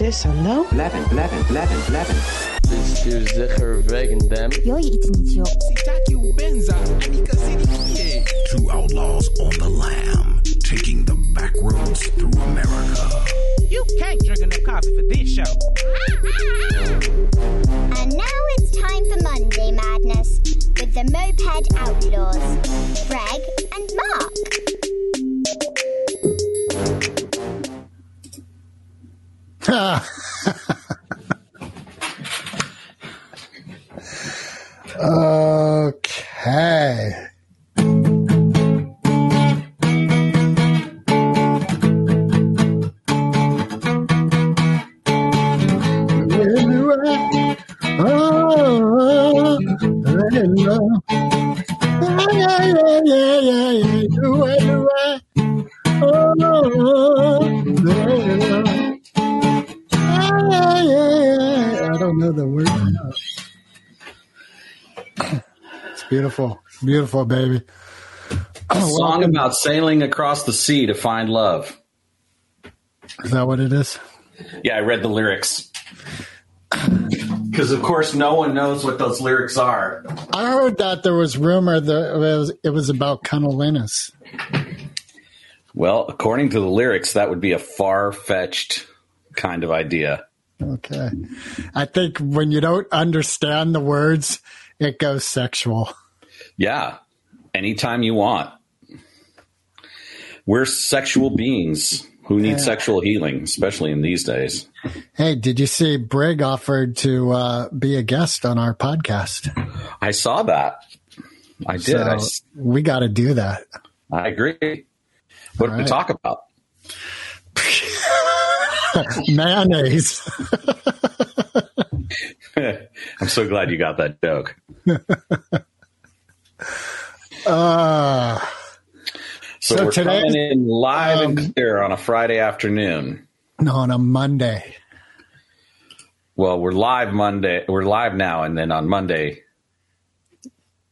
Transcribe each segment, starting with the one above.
zes en nou? Levin, Levin, Levin, Levin. Bestuur zeker wegen them. Yoyi itinitio. Sitaki Two outlaws on the lam, taking the back roads through America. You can't drink enough coffee for this show. And now it's time for Monday Madness with the Moped Outlaws, Greg and Mark. Okay. I don't know the word. It's beautiful. Beautiful, baby. A song about sailing across the sea to find love. Is that what it is? Yeah, I read the lyrics. Because, of course, no one knows what those lyrics are. I heard that there was rumor that it was, it was about cunnilingus. Well, according to the lyrics, that would be a far fetched kind of idea. Okay. I think when you don't understand the words, it goes sexual. Yeah, anytime you want. We're sexual beings who need Yeah. sexual healing, especially in these days. Hey, did you see Brig offered to uh, be a guest on our podcast? I saw that. I did. So s- we got to do that. I agree. What right. talk about? Mayonnaise. I'm so glad you got that joke. Uh, So, So we're today- coming in live um, and clear on a Friday afternoon. no, on a Monday. Well, we're live Monday. We're live now, and then on Monday.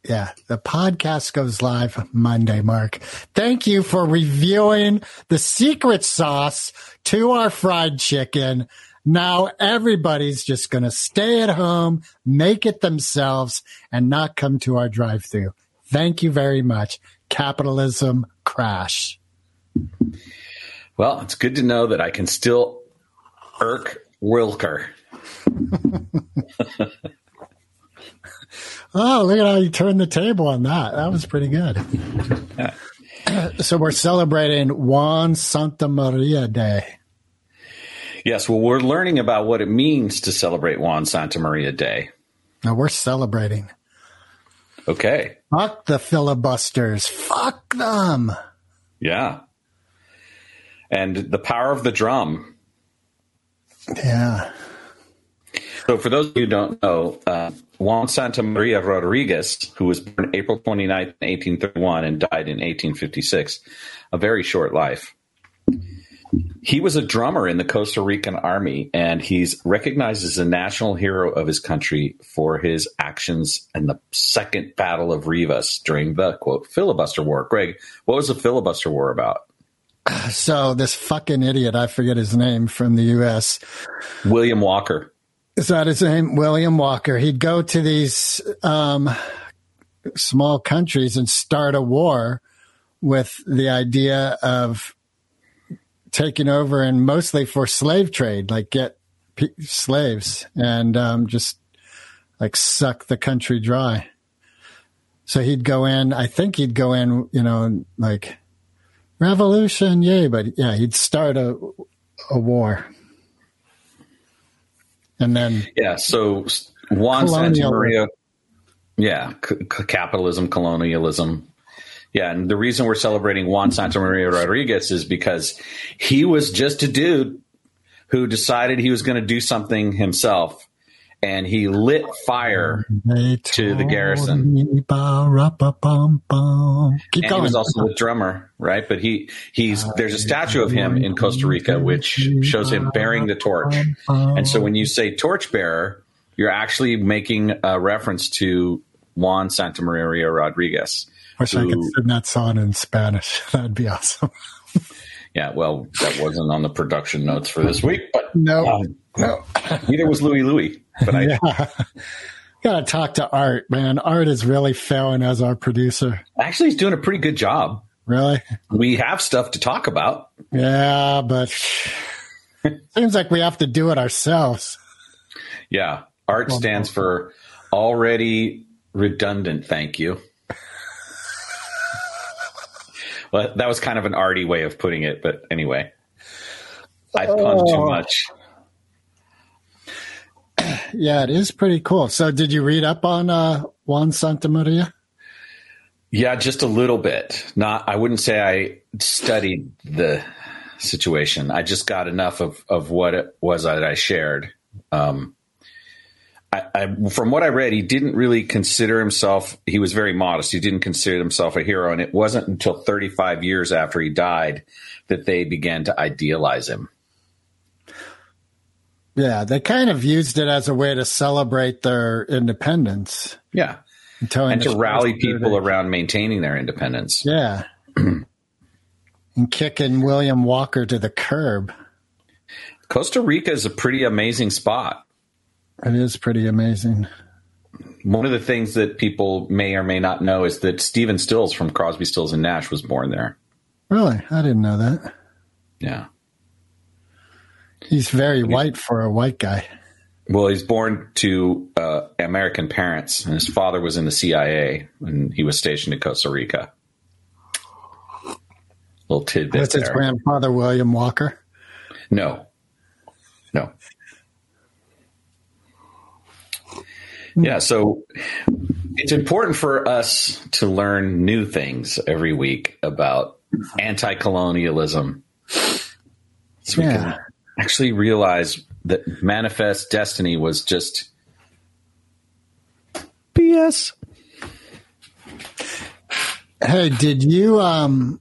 Yeah, the podcast goes live Monday, Mark. Thank you for reviewing the secret sauce to our fried chicken. Now everybody's just going to stay at home, make it themselves, and not come to our drive through. Thank you very much. Capitalism crash. Well, it's good to know that I can still irk Wilker. Oh, look at how you turned the table on that. That was pretty good. so we're celebrating Juan Santamaría Day. Yes, well, we're learning about what it means to celebrate Juan Santamaría Day. Now we're celebrating. Okay. Fuck the filibusters. Fuck them. Yeah. And the power of the drum. Yeah. So, for those of you who don't know, uh, Juan Santamaría Rodriguez, who was born April 29th, 1831, and died in 1856, a very short life. He was a drummer in the Costa Rican army, and he's recognized as a national hero of his country for his actions in the Second Battle of Rivas during the quote filibuster war. Greg, what was the filibuster war about? So this fucking idiot, I forget his name from the U.S. William Walker. Is that his name? William Walker. He'd go to these um, small countries and start a war with the idea of taking over and mostly for slave trade, like get p- slaves and um, just like suck the country dry. So he'd go in, I think he'd go in, you know, like revolution, yay, but yeah, he'd start a, a war. And then Yeah, so Juan Santamaría. Yeah, c- capitalism, colonialism. Yeah, and the reason we're celebrating Juan Santamaría Rodriguez is because he was just a dude who decided he was going to do something himself, and he lit fire They to the garrison. Keep And going. he was also a drummer, right? But he he's there's a statue of him in Costa Rica which shows him bearing the torch. And so when you say torchbearer, you're actually making a reference to Juan Santamaría Rodriguez. Wish I could who- sing that song in Spanish. That'd be awesome. Yeah, well, that wasn't on the production notes for this week, but No. um, neither was Louie Louie. But I, Yeah. Gotta talk to Art, man. Art is really failing as our producer. actually, he's doing a pretty good job. Really? We have stuff to talk about. Yeah, but seems like we have to do it ourselves. Yeah. Art stands for already redundant. Thank you. Well, that was kind of an arty way of putting it, but anyway, I pun too much. Yeah, it is pretty cool. So, did you read up on uh, Juan Santamaría? Yeah, just a little bit. Not, I wouldn't say I studied the situation. I just got enough of, of what it was that I shared. Um, I, I, from what I read, he didn't really consider himself, he was very modest. He didn't consider himself a hero. And it wasn't until 35 years after he died that they began to idealize him. Yeah, they kind of used it as a way to celebrate their independence. Yeah. And to rally people around maintaining their independence. Yeah. and kicking William Walker to the curb. Costa Rica is a pretty amazing spot. It is pretty amazing. One of the things that people may or may not know is that Stephen Stills from Crosby, Stills and Nash was born there. Really? I didn't know that. Yeah. He's very white for a white guy. Well, he's born to uh, American parents, and his father was in the CIA, and he was stationed in Costa Rica. Little tidbit That's his grandfather, William Walker. No, no. Yeah, so it's important for us to learn new things every week about anti-colonialism, so we Yeah. can actually realize that manifest destiny was just BS. Hey, did you? um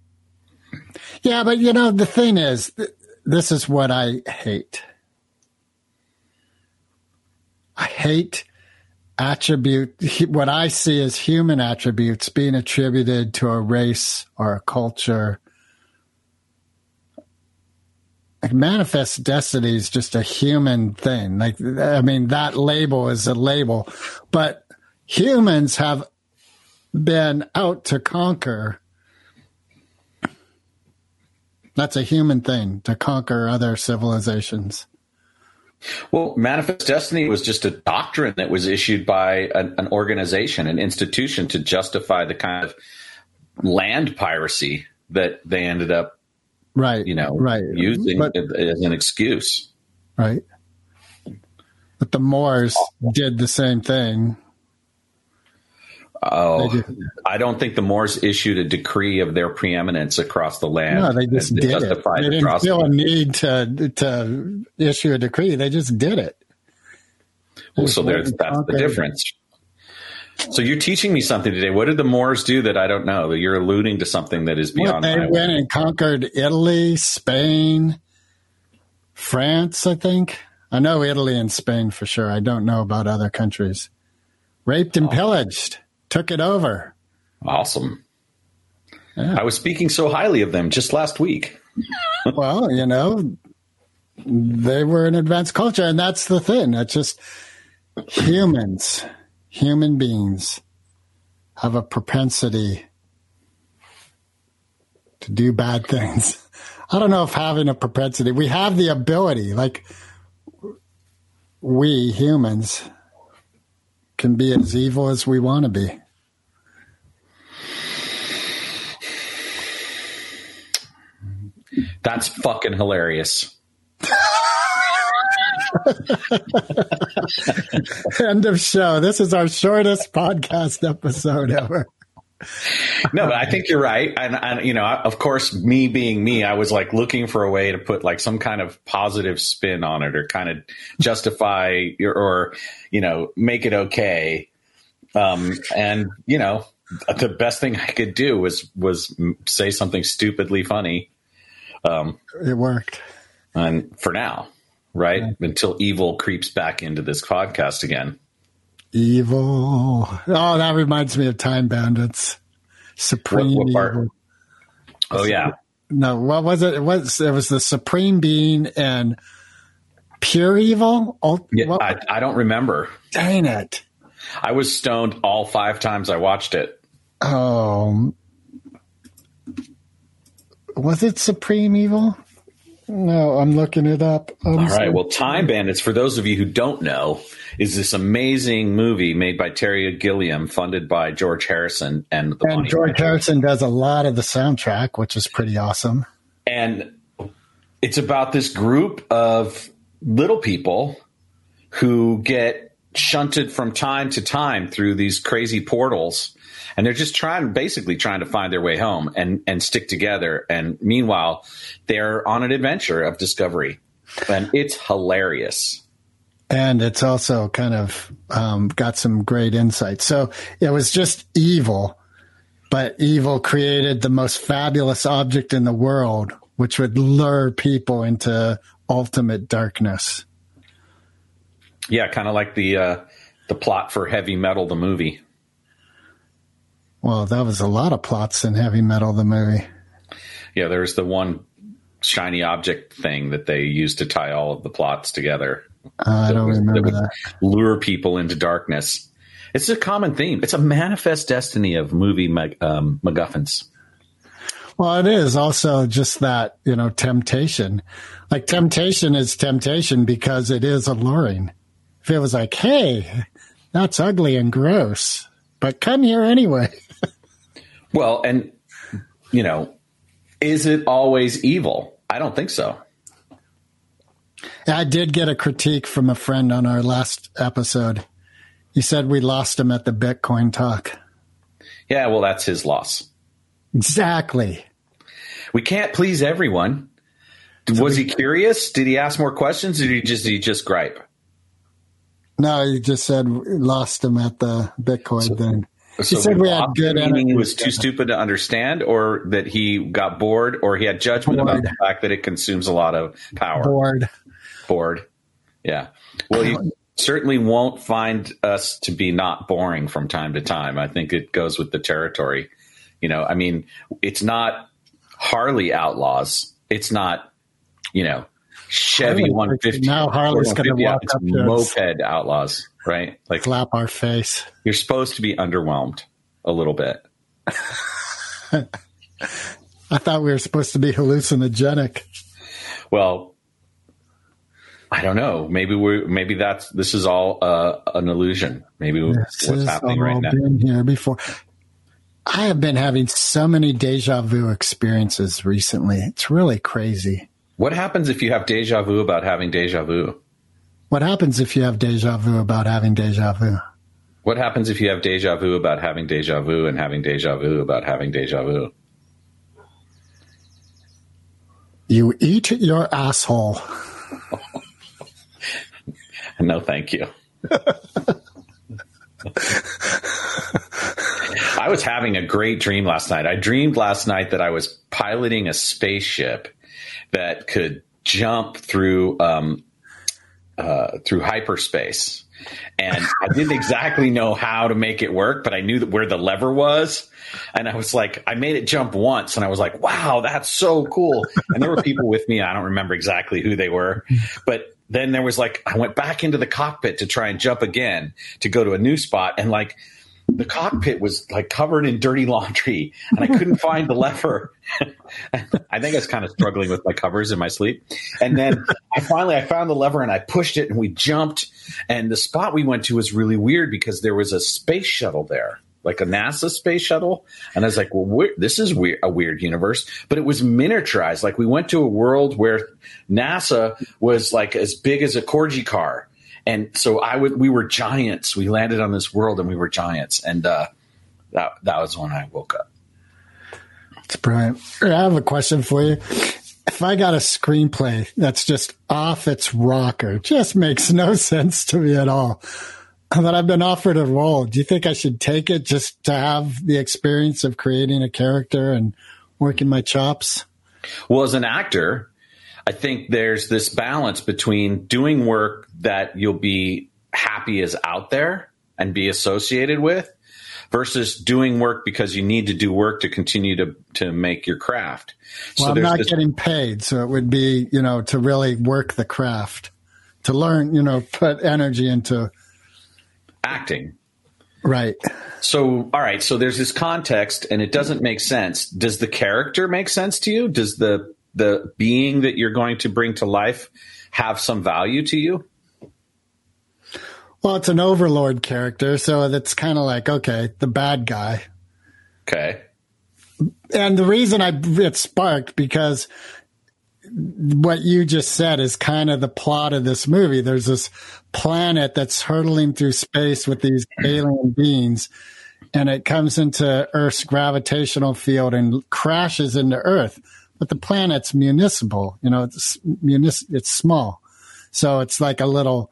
Yeah, but you know the thing is, th- this is what I hate. I hate attribute what I see as human attributes being attributed to a race or a culture. Like manifest destiny is just a human thing. Like I mean, that label is a label, but humans have been out to conquer. That's a human thing to conquer other civilizations. Well, manifest destiny was just a doctrine that was issued by an, an organization, an institution to justify the kind of land piracy that they ended up, Right. you know, right. using But, as an excuse. right. But the Moors did the same thing. Oh, I don't think the Moors issued a decree of their preeminence across the land. No, they just did it. They didn't feel a need to to issue a decree. They just did it. Well, so there's that's the difference. So you're teaching me something today. What did the Moors do that I don't know? That you're alluding to something that is beyond they my went and conquered Italy, Spain, France, I think. I know Italy and Spain for sure. I don't know about other countries. Raped Oh. and pillaged, took it over. Awesome. Yeah. I was speaking so highly of them just last week. well, you know, they were an advanced culture, and that's the thing. It's just humans, human beings, have a propensity to do bad things. I don't know if having a propensity, we have the ability, like we humans can be as evil as we want to be. That's fucking hilarious. End of show. This is our shortest podcast episode ever. No, but I think you're right. And, and you know, of course, me being me, I was like looking for a way to put like some kind of positive spin on it, or kind of justify your, or you know, make it okay. Um, and you know, the best thing I could do was was say something stupidly funny. Um, It worked. and for now, right until evil creeps back into this podcast again. Evil. Oh, that reminds me of Time Bandits. Supreme What- what? Evil. Oh yeah, No, what was it? It was it was the Supreme Being and Pure evil? Ult- Yeah, I, I don't remember. dang it. I was stoned all five times I watched it. Oh. Was it Supreme Evil? No, I'm looking it up. I'm All right. sorry. Well, Time Bandits, for those of you who don't know, is this amazing movie made by Terry Gilliam, funded by George Harrison and the and George Python. Harrison does a lot of the soundtrack, which is pretty awesome. And it's about this group of little people who get shunted from time to time through these crazy portals. And they're just trying, basically trying to find their way home and, and stick together. And meanwhile, they're on an adventure of discovery. And it's hilarious. And it's also kind of um, got some great insight. So it was just evil, but evil created the most fabulous object in the world, which would lure people into ultimate darkness. Yeah, kind of like the uh, the plot for Heavy Metal, the movie. Well, that was a lot of plots in Heavy Metal, the movie. Yeah, there's the one shiny object thing that they used to tie all of the plots together. Uh, I don't that remember that. lure people into darkness. It's a common theme. It's a manifest destiny of movie um, MacGuffins. Well, it is also just that, you know, temptation. Like temptation is temptation because it is alluring. If it was like, hey, that's ugly and gross, but come here anyway. Well, and you know, is it always evil? I don't think so. I did get a critique from a friend on our last episode. He said we lost him at the Bitcoin talk. Yeah, well, that's his loss. Exactly. We can't please everyone. Was he curious? Did he ask more questions? Or did he just did he just gripe? No, he just said lost him at the Bitcoin thing. He So said we had good meaning he was too stupid to understand, or that he got bored, or he had judgment about the fact that it consumes a lot of power. bored. Bored. Yeah. Well, you certainly won't find us to be not boring from time to time. I think it goes with the territory. You know, I mean, it's not Harley Outlaws. It's not, you know, Chevy Harley- 150. now Harley's gonna walk It's up to us. moped outlaws, right? Like Slap our face. you're supposed to be underwhelmed a little bit. I thought we were supposed to be hallucinogenic. Well, I don't know. Maybe we maybe that's this is all uh, an illusion. Maybe This what's happening right now. been here before. I have been having so many deja vu experiences recently. It's really crazy. What happens if you have deja vu about having deja vu? What happens if you have deja vu about having deja vu? What happens if you have deja vu about having deja vu and having deja vu about having deja vu? You eat your asshole. No, thank you. I was having a great dream last night. I dreamed last night that I was piloting a spaceship that could jump through um, uh, through hyperspace, and I didn't exactly know how to make it work, but I knew that where the lever was, and I was like, I made it jump once, and I was like, wow, that's so cool. And there were people with me. I don't remember exactly who they were, but then there was like I went back into the cockpit to try and jump again to go to a new spot, and like the cockpit was like covered in dirty laundry and I couldn't find the lever. I think I was kind of struggling with my covers in my sleep. And then I finally I found the lever and I pushed it and we jumped. And the spot we went to was really weird because there was a space shuttle there. Like a NASA space shuttle, and I was like, "Well, this is a weird universe." But it was miniaturized. Like we went to a world where NASA was like as big as a corgi car, and so I would we were giants. We landed on this world and we were giants, and uh, that that was when I woke up. It's brilliant. I have a question for you. If I got a screenplay that's just off its rocker, just makes no sense to me at all, that I've been offered a role, do you think I should take it just to have the experience of creating a character and working my chops? Well, as an actor, I think there's this balance between doing work that you'll be happy is out there and be associated with versus doing work because you need to do work to continue to to make your craft. Well, I'm not this- getting paid, so it would be, you know, to really work the craft. to learn, you know, put energy into Acting. right. So, all right. So there's this context, and it doesn't make sense. Does the character make sense to you? Does the the being that you're going to bring to life have some value to you? Well, it's an overlord character, so that's kind of like okay, the bad guy. Okay. And the reason I it sparked because what you just said is kind of the plot of this movie. There's this planet that's hurtling through space with these alien beings, and it comes into Earth's gravitational field and crashes into Earth. But the planet's municipal, you know, it's munis- it's small, so it's like a little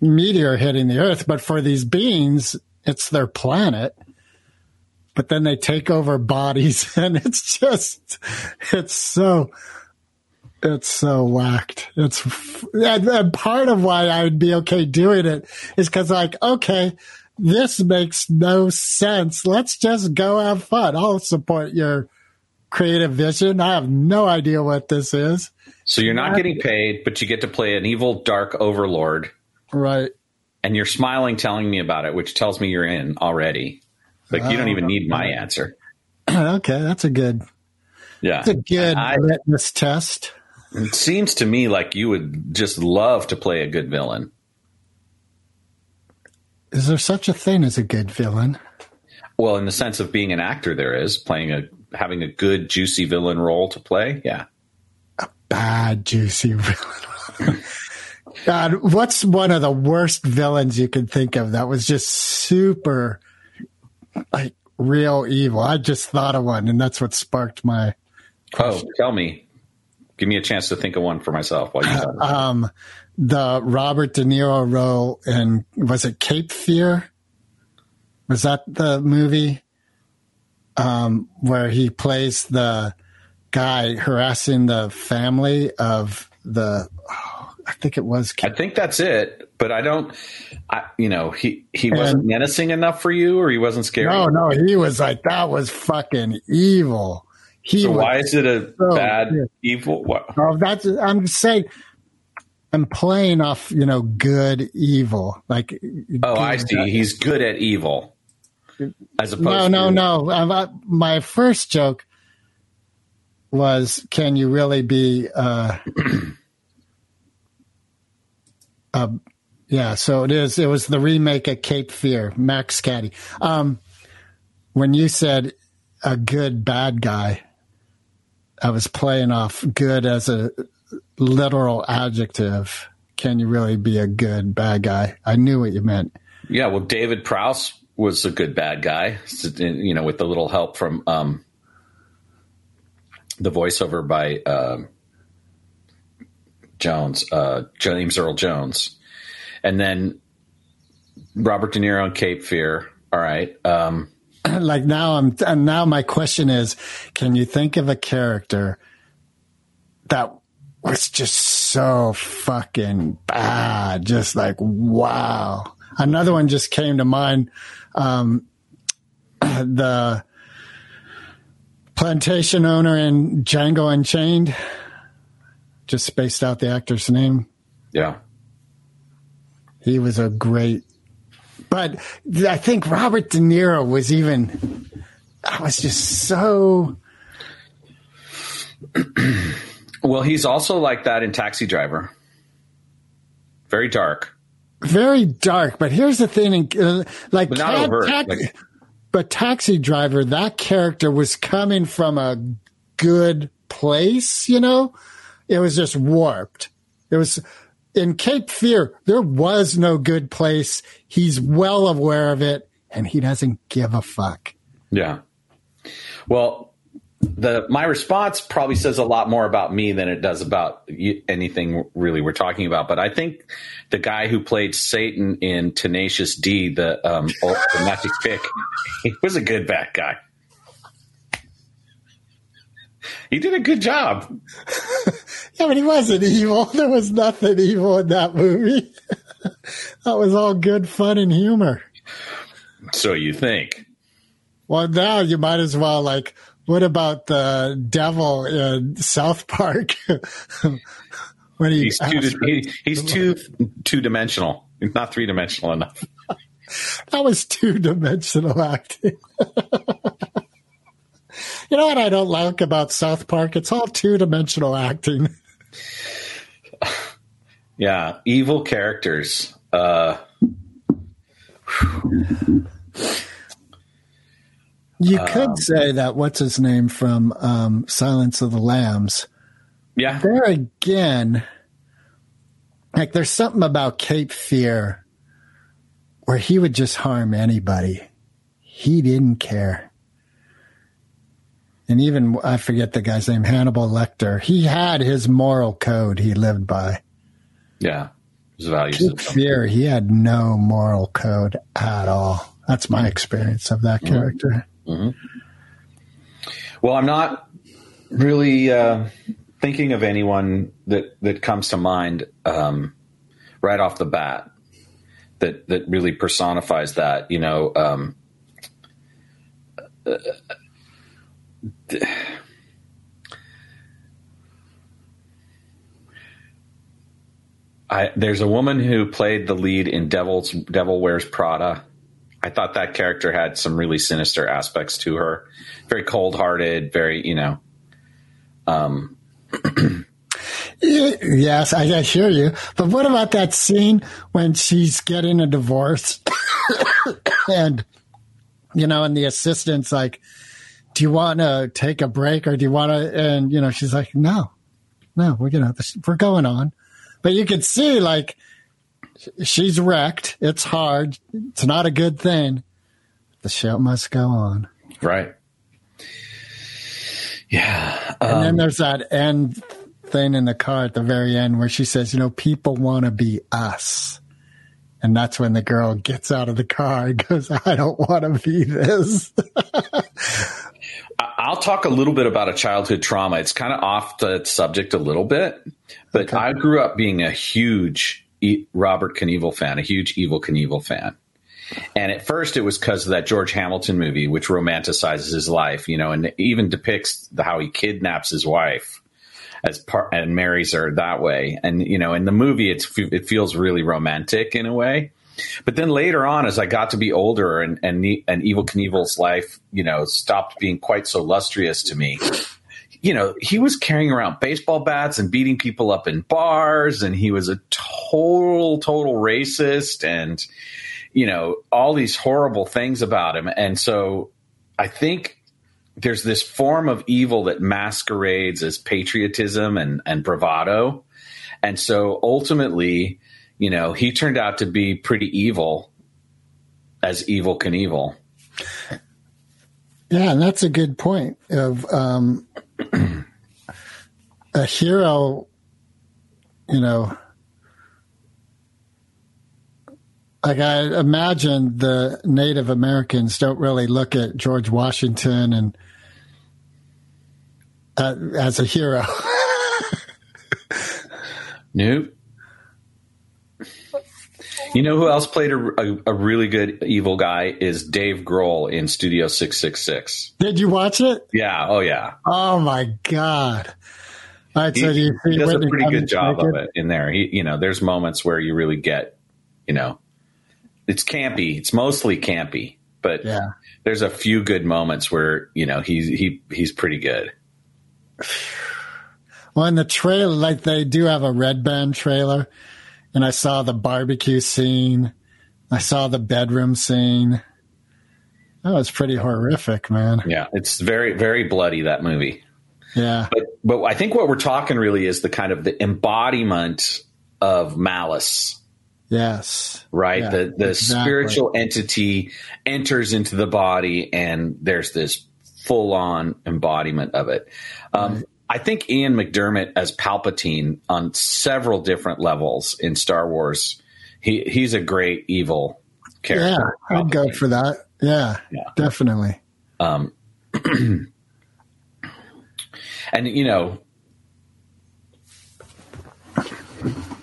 meteor hitting the Earth. But for these beings, it's their planet but then they take over bodies and it's just it's so it's so whacked. It's and, and part of why i would be okay doing it is because like okay this makes no sense. Let's just go have fun. I'll support your creative vision i have no idea what this is So you're not getting paid, but you get to play an evil, dark overlord, right and you're smiling, telling me about it, which tells me you're in already. Like you don't even need my uh, answer. okay that's a good Yeah. that's a good I- litmus test It seems to me like you would just love to play a good villain. is there such a thing as a good villain Well, in the sense of being an actor, there is playing a having a good juicy villain role to play. Yeah. A bad juicy villain. God, what's one of the worst villains you could think of that was just super like real evil? I just thought of one, and that's what sparked my Oh, tell me. Give me a chance to think of one for myself while you um the Robert De Niro role in was it Cape Fear? Was that the movie? Um, where he plays the guy harassing the family of the oh, I think it was I think that's it, but I don't. I, you know, he he wasn't menacing enough for you, or he wasn't scary. No, no, he was like that was fucking evil. He So why is it a so bad good. evil? What? Oh, that's I'm saying I'm playing off, you know, good evil. Like Oh, I see. He's good at evil, as opposed. no, no, to, no. My first joke was, can you really be? Uh, uh, yeah, so it is. It was the remake of Cape Fear, Max Cady. Um, when you said a good bad guy, I was playing off good as a literal adjective. Can you really be a good bad guy? I knew what you meant. Yeah, well, David Prowse was a good bad guy. You know, with a little help from um, the voiceover by um Jones, uh, James Earl Jones, and then Robert De Niro in Cape Fear. All right. Um, like now I'm and now my question is can you think of a character that was just so fucking bad just like wow another one just came to mind um the plantation owner in Django Unchained just spaced out the actor's name yeah. he was a great but I think Robert De Niro was even I was just so Well, he's also like that in Taxi Driver. Very dark. Very dark. But here's the thing: uh, like, But not Ta- overt, Tax- like- but Taxi Driver, that character was coming from a good place. You know, it was just warped. It was in Cape Fear. There was no good place. He's well aware of it, and he doesn't give a fuck. Yeah. Well, the my response probably says a lot more about me than it does about you, anything really we're talking about. But I think the guy who played Satan in Tenacious D, the um, old, the magic pick, he was a good bad guy. He did a good job. Yeah, but he wasn't evil. There was nothing evil in that movie. that was all good fun and humor. So you think? Well, now you might as well like. What about the devil in South Park? when he He's two. asked- He, he's too two dimensional. He's not three dimensional enough. that was two dimensional acting. you know what I don't like about South Park? It's all two dimensional acting. Yeah, evil characters. Uh, You uh, could say that what's his name from um, Silence of the Lambs. yeah, There again, like there's something about Cape Fear where he would just harm anybody. He didn't care. And even I forget the guy's name, Hannibal Lecter. He had his moral code he lived by. yeah. His values. Cape Fear, he had no moral code at all. That's my mm. experience of that mm. character. Well, I'm not really uh, thinking of anyone that that comes to mind um, right off the bat that that really personifies that. You know, um, uh, there's a woman who played the lead in Devil's Devil Wears Prada. I thought that character had some really sinister aspects to her. Very cold hearted, very, you know. Um, Yes, I, I hear you. But what about that scene when she's getting a divorce and, you know, and the assistant's like, do you want to take a break or do you want to, and, you know, she's like, no, no, we're going to, we're going on. But you could see like she's wrecked. It's hard. It's not a good thing. The show must go on. right. Yeah. And Um, then there's that end thing in the car at the very end where she says, you know, people want to be us. And that's when the girl gets out of the car and goes, I don't want to be this. I'll talk a little bit about a childhood trauma. It's kind of off the subject a little bit, but I grew up being a huge Robert Knievel fan, a huge Evel Knievel fan. And at first, it was because of that George Hamilton movie, which romanticizes his life, you know, and even depicts the, how he kidnaps his wife as part and marries her that way. And you know, in the movie, it's it feels really romantic in a way. But then later on, as I got to be older and and, and Evel Knievel's life, you know, stopped being quite so lustrous to me. You know, he was carrying around baseball bats and beating people up in bars, and he was a total, total racist, and you know, all these horrible things about him. And so, I think there's this form of evil that masquerades as patriotism and, and bravado. And so ultimately, you know, he turned out to be pretty evil as evil can evil. yeah. And that's a good point of, um, a hero, you know, like I imagine the Native Americans don't really look at George Washington and uh, as a hero. Nope. You know who else played a, a, a really good evil guy is Dave Grohl in Studio 666. Did you watch it? Yeah. Oh, yeah. Oh my god! All right, He, so do you he does a pretty good job of it in there. He, you know, there's moments where you really get, you know, it's campy. It's mostly campy, but Yeah. there's a few good moments where you know he's he he's pretty good. Well, in the trailer, like they do have a red band trailer, and I saw the barbecue scene. I saw the bedroom scene. That was pretty horrific, man. Yeah, it's very very bloody that movie. Yeah, But but I think what we're talking really is the kind of the embodiment of malice, yes, right? Yeah, the the exactly. spiritual entity enters into the body, and there's this full on embodiment of it. Um, I think Ian McDiarmid as Palpatine on several different levels in Star Wars, he he's a great evil character. yeah. I'd go for that. Yeah, Yeah. definitely. Um, and you know,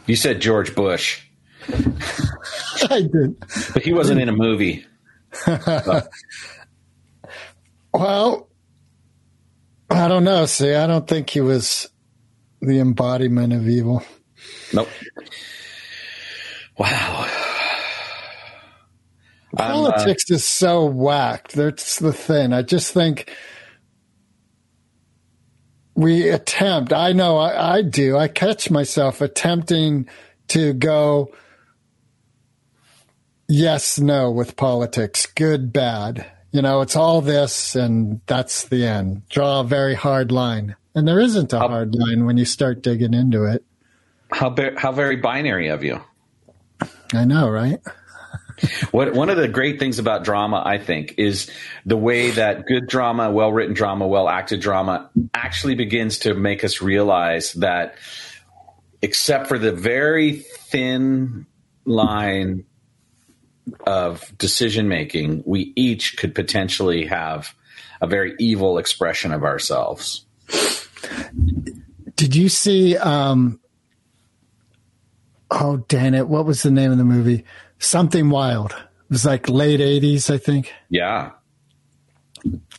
you said George Bush, I did. but he wasn't in a movie. Well, I don't know. See, I don't think he was the embodiment of evil. Nope. Wow. Uh, Politics is so whacked. That's the thing. I just think we attempt. I know I, I do. I catch myself attempting to go yes, no with politics, good, bad. You know, it's all this and that's the end. Draw a very hard line. And there isn't a hard line when you start digging into it. how how very binary of you. I know, right? What one of the great things about drama, I think, is the way that good drama, well written drama, well acted drama actually begins to make us realize that except for the very thin line of decision making, we each could potentially have a very evil expression of ourselves. Did you see um oh dang it, what was the name of the movie? Something Wild. It was like late eighties, I think. Yeah.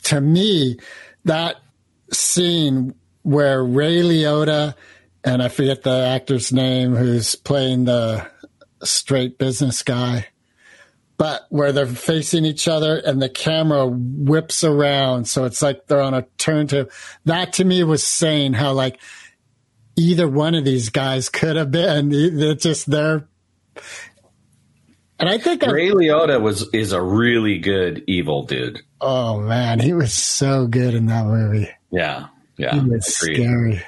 To me, that scene where Ray Liotta and I forget the actor's name who's playing the straight business guy, but where they're facing each other and the camera whips around. So it's like they're on a turn to that to me was saying how like either one of these guys could have been. It's just they're, and I think, I, Ray Liotta was is a really good evil dude. oh man, he was so good in that movie. Yeah. Yeah. He was agreed. scary.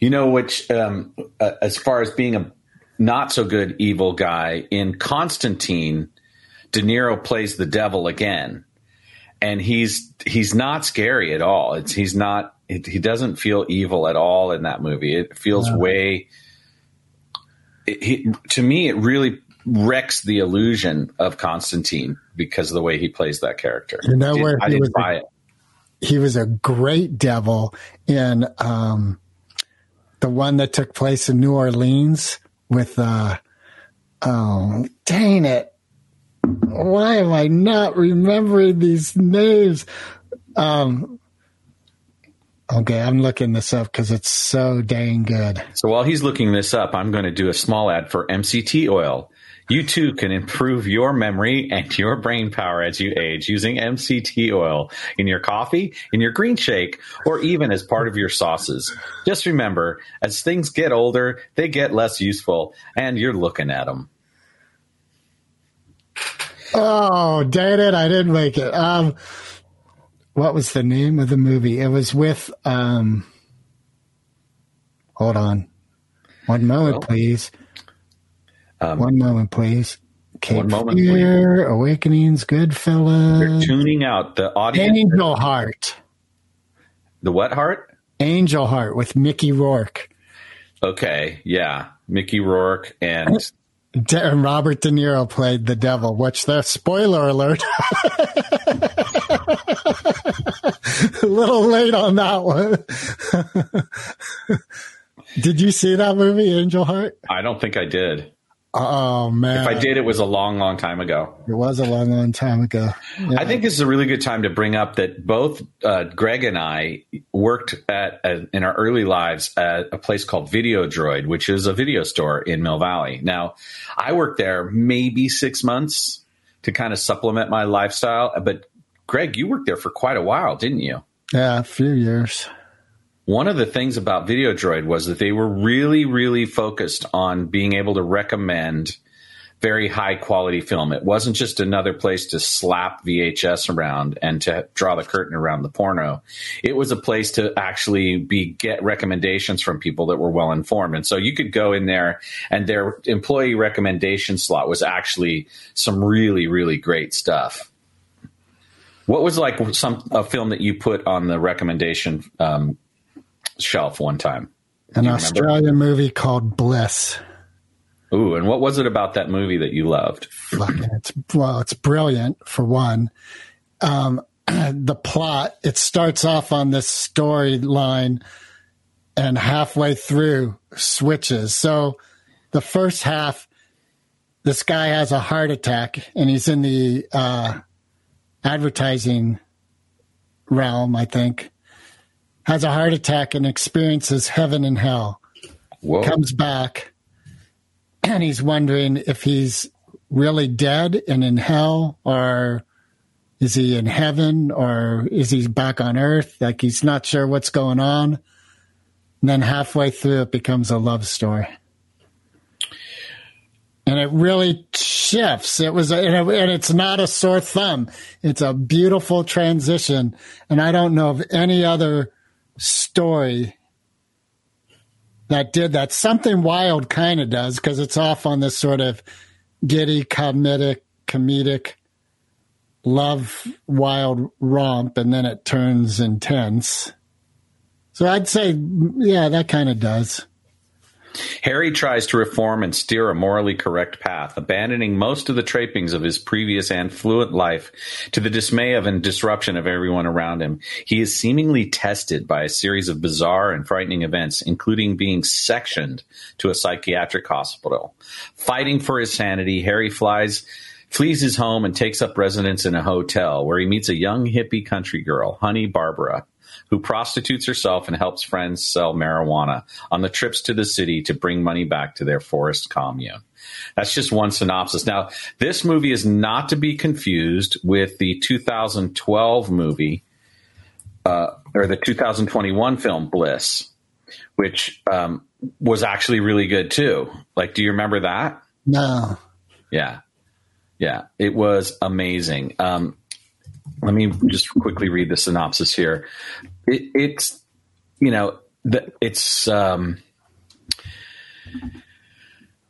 You know, which um, uh, as far as being a not so good evil guy in Constantine, De Niro plays the devil again, and he's he's not scary at all. It's he's not it, he doesn't feel evil at all in that movie. It feels way. It, he, to me, it really wrecks the illusion of Constantine because of the way he plays that character. You know where I he didn't was buy it. he was a great devil in um, the one that took place in New Orleans with uh oh dang it. Why am I not remembering these names? Um okay I'm looking this up because it's so dang good. So while he's looking this up, I'm going to do a small ad for MCT oil. You too can improve your memory and your brain power as you age using MCT oil in your coffee, in your green shake, or even as part of your sauces. Just remember, as things get older, they get less useful, and you're looking at them. oh dang it. I didn't make it. Um what was the name of the movie? It was with um hold on. One moment Well, please Um, One moment, please. Cape One moment, Fear, Awakenings, good fellow. They're tuning out the audience. Angel Heart. The what heart? Angel Heart with Mickey Rourke. Okay, yeah. Mickey Rourke and De- Robert De Niro played the devil, which the spoiler alert. A little late on that one. Did you see that movie, Angel Heart? I don't think I did. Oh man. If I did, it was a long, long time ago. It was a long, long time ago. I think this is a really good time to bring up that both uh, Greg and I worked at, at in our early lives at a place called Video Droid, which is a video store in Mill Valley. Now, I worked there maybe six months to kind of supplement my lifestyle, but Greg, you worked there for quite a while, didn't you? Yeah, a few years. One of the things about Video Droid was that they were really, really focused on being able to recommend very high quality film. It wasn't just another place to slap VHS around and to draw the curtain around the porno. It was a place to actually be get recommendations from people that were well informed. And so you could go in there and their employee recommendation slot was actually some really, really great stuff. What was like some a film that you put on the recommendation um, shelf one time? An? Australian movie called Bliss. Ooh, and what was it about that movie that you loved? it's well it's brilliant for one um the plot it starts off on this storyline and halfway through switches so the first half this guy has a heart attack and he's in the uh advertising realm i think has a heart attack and experiences heaven and hell Whoa. comes back and he's wondering if he's really dead and in hell or is he in heaven or is he back on earth? Like he's not sure what's going on. And then halfway through it becomes a love story. And it really shifts. It was a, and, it, and it's not a sore thumb. It's a beautiful transition. And i don't know of any other story that did that. Something wild kind of does because it's off on this sort of giddy, comedic, comedic, love wild romp, and then it turns intense. So I'd say, yeah, that kind of does. Harry tries to reform and steer a morally correct path, abandoning most of the trappings of his previous affluent life to the dismay of and disruption of everyone around him. He is seemingly tested by a series of bizarre and frightening events, including being sectioned to a psychiatric hospital. Fighting for his sanity, Harry flies flees his home and takes up residence in a hotel where he meets a young hippie country girl, Honey Barbara, who prostitutes herself and helps friends sell marijuana on the trips to the city to bring money back to their forest commune. That's just one synopsis. Now, this movie is not to be confused with the 2012 movie uh, or the 2021 film Bliss, which um, was actually really good too. Like, do you remember that? No. Yeah. Yeah. It was amazing. Um, let me just quickly read the synopsis here. It, it's, you know, the, it's um,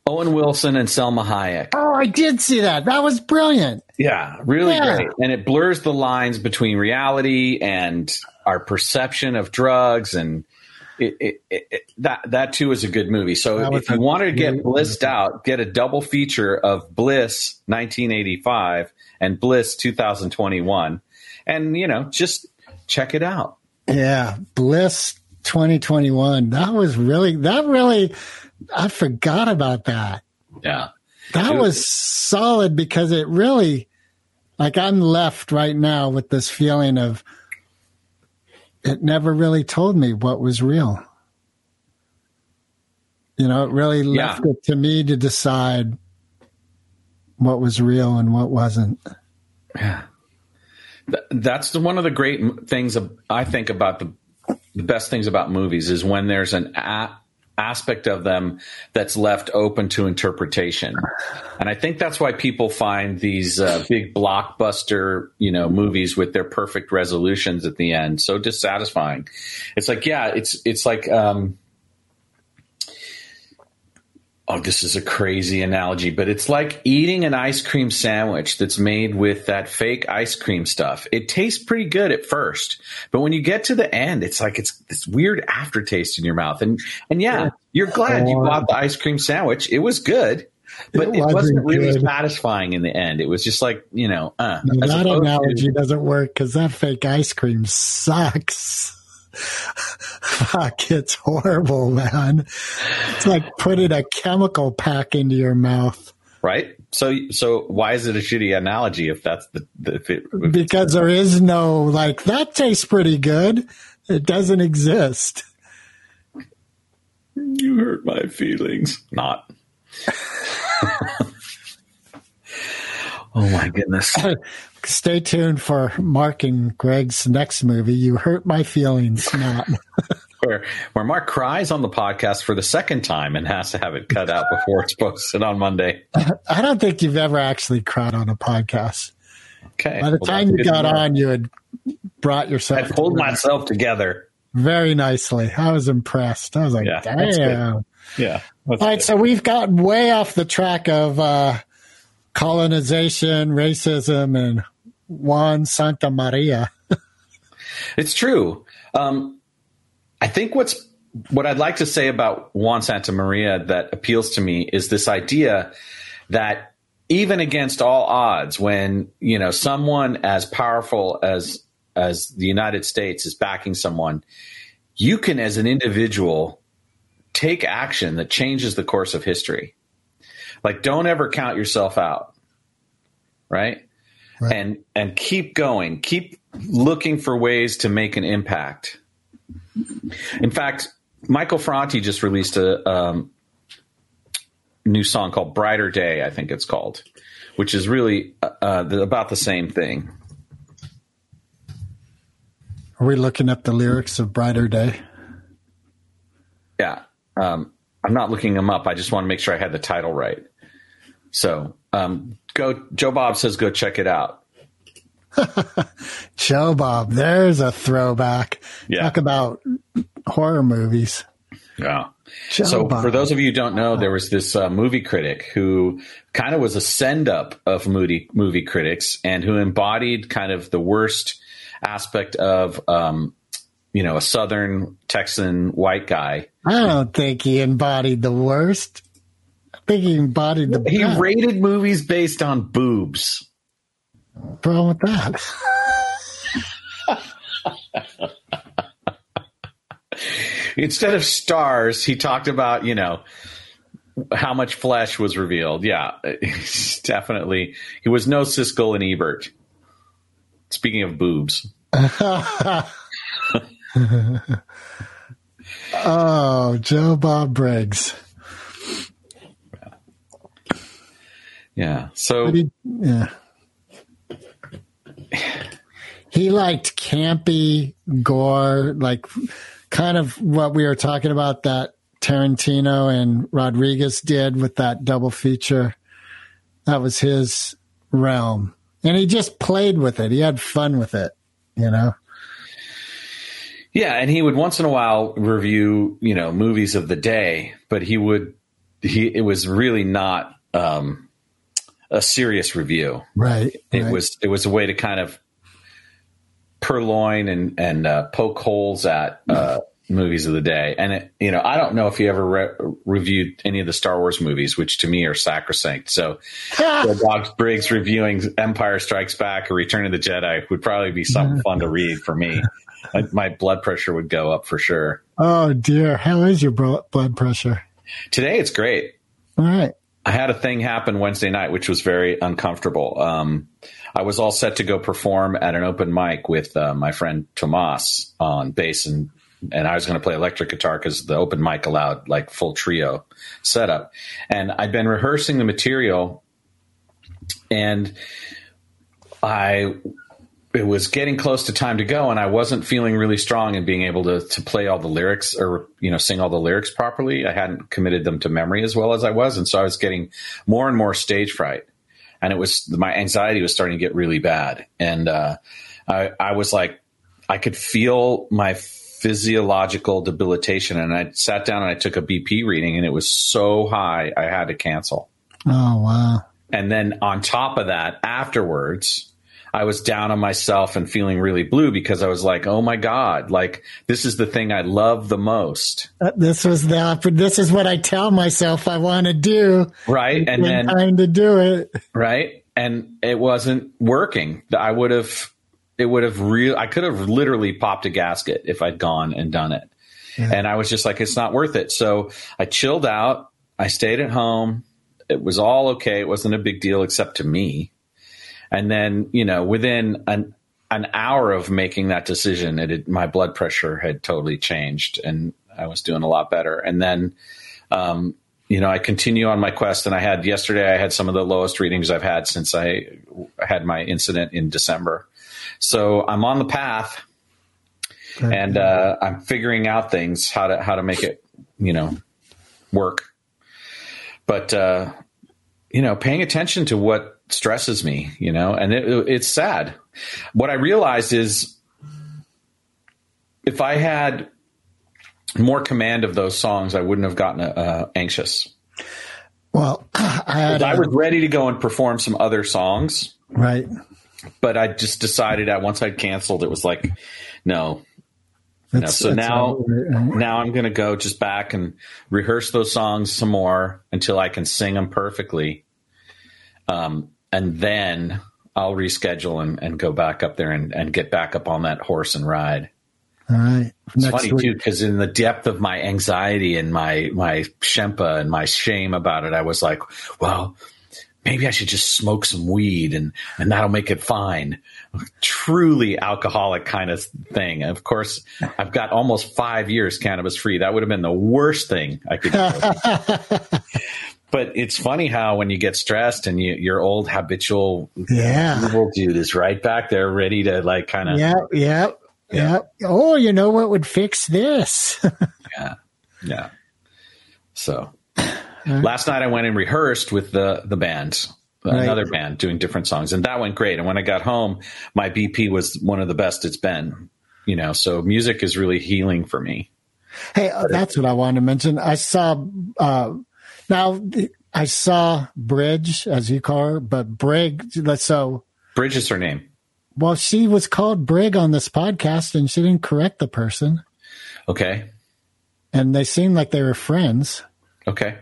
Owen Wilson and Salma Hayek. Oh, I did see that. That was brilliant. Yeah, really Yeah. great. And it blurs the lines between reality and our perception of drugs and it, it, it, that that too is a good movie. So if you want to get blissed out, get a double feature of Bliss 1985 and Bliss 2021 and you know, just check it out. Yeah. Bliss 2021. That was really, that really, I forgot about that. Yeah. That It was solid because it really, like, I'm left right now with this feeling of it never really told me what was real. You know, it really Yeah. left it to me to decide what was real and what wasn't. Yeah. that's the, one of the great things I think about the the best things about movies is when there's an a- aspect of them that's left open to interpretation. And I think that's why people find these uh, big blockbuster, you know, movies with their perfect resolutions at the end so dissatisfying. It's like, yeah, it's it's like um Oh, this is a crazy analogy, but it's like eating an ice cream sandwich that's made with that fake ice cream stuff. It tastes pretty good at first, but when you get to the end, it's like it's this weird aftertaste in your mouth. And and yeah, you're glad you bought the ice cream sandwich. It was good, but It it, wasn't really good. satisfying in the end. It was just like you know, uh, that opposed to- analogy doesn't work because that fake ice cream sucks. Fuck, it's horrible, man. It's like putting a chemical pack into your mouth right? So so why is it a shitty analogy if that's the, if it, if because there is no, like, that tastes pretty good. It doesn't exist. You hurt my feelings. Not. oh my goodness. Stay tuned for Mark and Greg's next movie. You hurt my feelings, not. Where where Mark cries on the podcast for the second time and has to have it cut out before it's posted on Monday. I don't think you've ever actually cried on a podcast. Okay. By the well, time you got on, you had brought yourself. I pulled myself together. very nicely. I was impressed. I was like, Yeah, good. damn. Yeah. All right, so we've gotten way off the track of uh, colonization, racism, and Juan Santamaría. It's true. Um, I think what's what I'd like to say about Juan Santamaría that appeals to me is this idea that even against all odds, when you know someone as powerful as as the United States is backing someone, you can, as an individual, take action that changes the course of history. Like, don't ever count yourself out, right? Right. And and keep going, keep looking for ways to make an impact. In fact, Michael Franti just released a um, new song called "Brighter Day," I think it's called, which is really uh, uh, the- about the same thing. Are we looking up the lyrics of Brighter Day? Yeah, um, I'm not looking them up. I just want to make sure I had the title right. So, um, go. Joe Bob says go check it out. Joe Bob, there's a throwback. Yeah. Talk about horror movies. Yeah. Joe so Bob. for those of you who don't know, there was this uh, movie critic who kind of was a send up of movie movie critics and who embodied kind of the worst aspect of um, you know a Southern Texan white guy. I don't think he embodied the worst. Think he embodied the He best. rated movies based on boobs. Wrong with that? Instead of stars, he talked about you know how much flesh was revealed. Yeah, definitely. He was no Siskel and Ebert. Speaking of boobs. Oh, Joe Bob Briggs. Yeah. So he, yeah. He liked campy gore, like kind of what we were talking about that Tarantino and Rodriguez did with that double feature. That was his realm. And he just played with it. He had fun with it, you know? Yeah, and he would once in a while review, you know, movies of the day, but he would he it was really not um a serious review. Right. It right. was it was a way to kind of purloin and and uh, poke holes at uh, movies of the day. And it, you know, I don't know if you ever re- reviewed any of the Star Wars movies, which to me are sacrosanct. So, Bob Briggs reviewing Empire Strikes Back or Return of the Jedi would probably be something fun to read for me. My- My blood pressure would go up for sure. Oh, dear. How is your bro- blood pressure? Today, it's great. All right. I had a thing happen Wednesday night, which was very uncomfortable. Um, I was all set to go perform at an open mic with uh, my friend Tomas on bass, and and I was going to play electric guitar because the open mic allowed like full trio setup. And I'd been rehearsing the material, and I it was getting close to time to go and I wasn't feeling really strong in being able to to play all the lyrics or you know sing all the lyrics properly. I hadn't committed them to memory as well as I was and so I was getting more and more stage fright. And it was my anxiety was starting to get really bad and uh, I I was like I could feel my physiological debilitation and I sat down and I took a BP reading and it was so high I had to cancel. Oh, wow. And then on top of that, afterwards, I was down on myself and feeling really blue because I was like, oh my God, like this is the thing I love the most. Uh, This was the this is what I tell myself I want to do. Right. And then, time to do it. right. And it wasn't working. I would have, it would have real, I could have literally popped a gasket if I'd gone and done it. And I was just like, it's not worth it. So I chilled out. I stayed at home. It was all okay. It wasn't a big deal except to me. And then, you know, within an an hour of making that decision, it had, my blood pressure had totally changed, and I was doing a lot better. And then, um, you know, I continue on my quest, and I had yesterday. I had some of the lowest readings I've had since I had my incident in December. So I'm on the path, and uh, I'm figuring out things how to how to make it, you know, work. But uh, you know, paying attention to what stresses me, you know, and it, it's sad. What I realized is if I had more command of those songs, I wouldn't have gotten uh, anxious. Well, I had I a- was ready to go and perform some other songs, right. but I just decided that once I'd canceled, it was like, no. no. So now, right. now I'm going to go just back and rehearse those songs some more until I can sing them perfectly. Um, and then I'll reschedule and, and go back up there and, and get back up on that horse and ride. All right. It's Next funny week. too, because in the depth of my anxiety and my my shenpa and my shame about it, I was like, "Well, maybe I should just smoke some weed and, and that'll make it fine. Truly alcoholic kind of thing. And of course, I've got almost five years cannabis free. That would have been the worst thing I could do. but it's funny how when you get stressed and you, your old habitual Yeah. evil dude is right back there ready to like kind of yep, Yeah. yep. Oh, you know what would fix this? Yeah. Yeah. So last night I went and rehearsed with the the band, Right. another band doing different songs, and that went great. And when I got home, my BP was one of the best it's been. You know, so music is really healing for me. hey, uh, that's what I wanted to mention. I saw, uh, now I saw Bridge, as you call her, but Brig, so, Bridge is her name. well, she was called Brig on this podcast and she didn't correct the person. Okay. And they seemed like they were friends. Okay.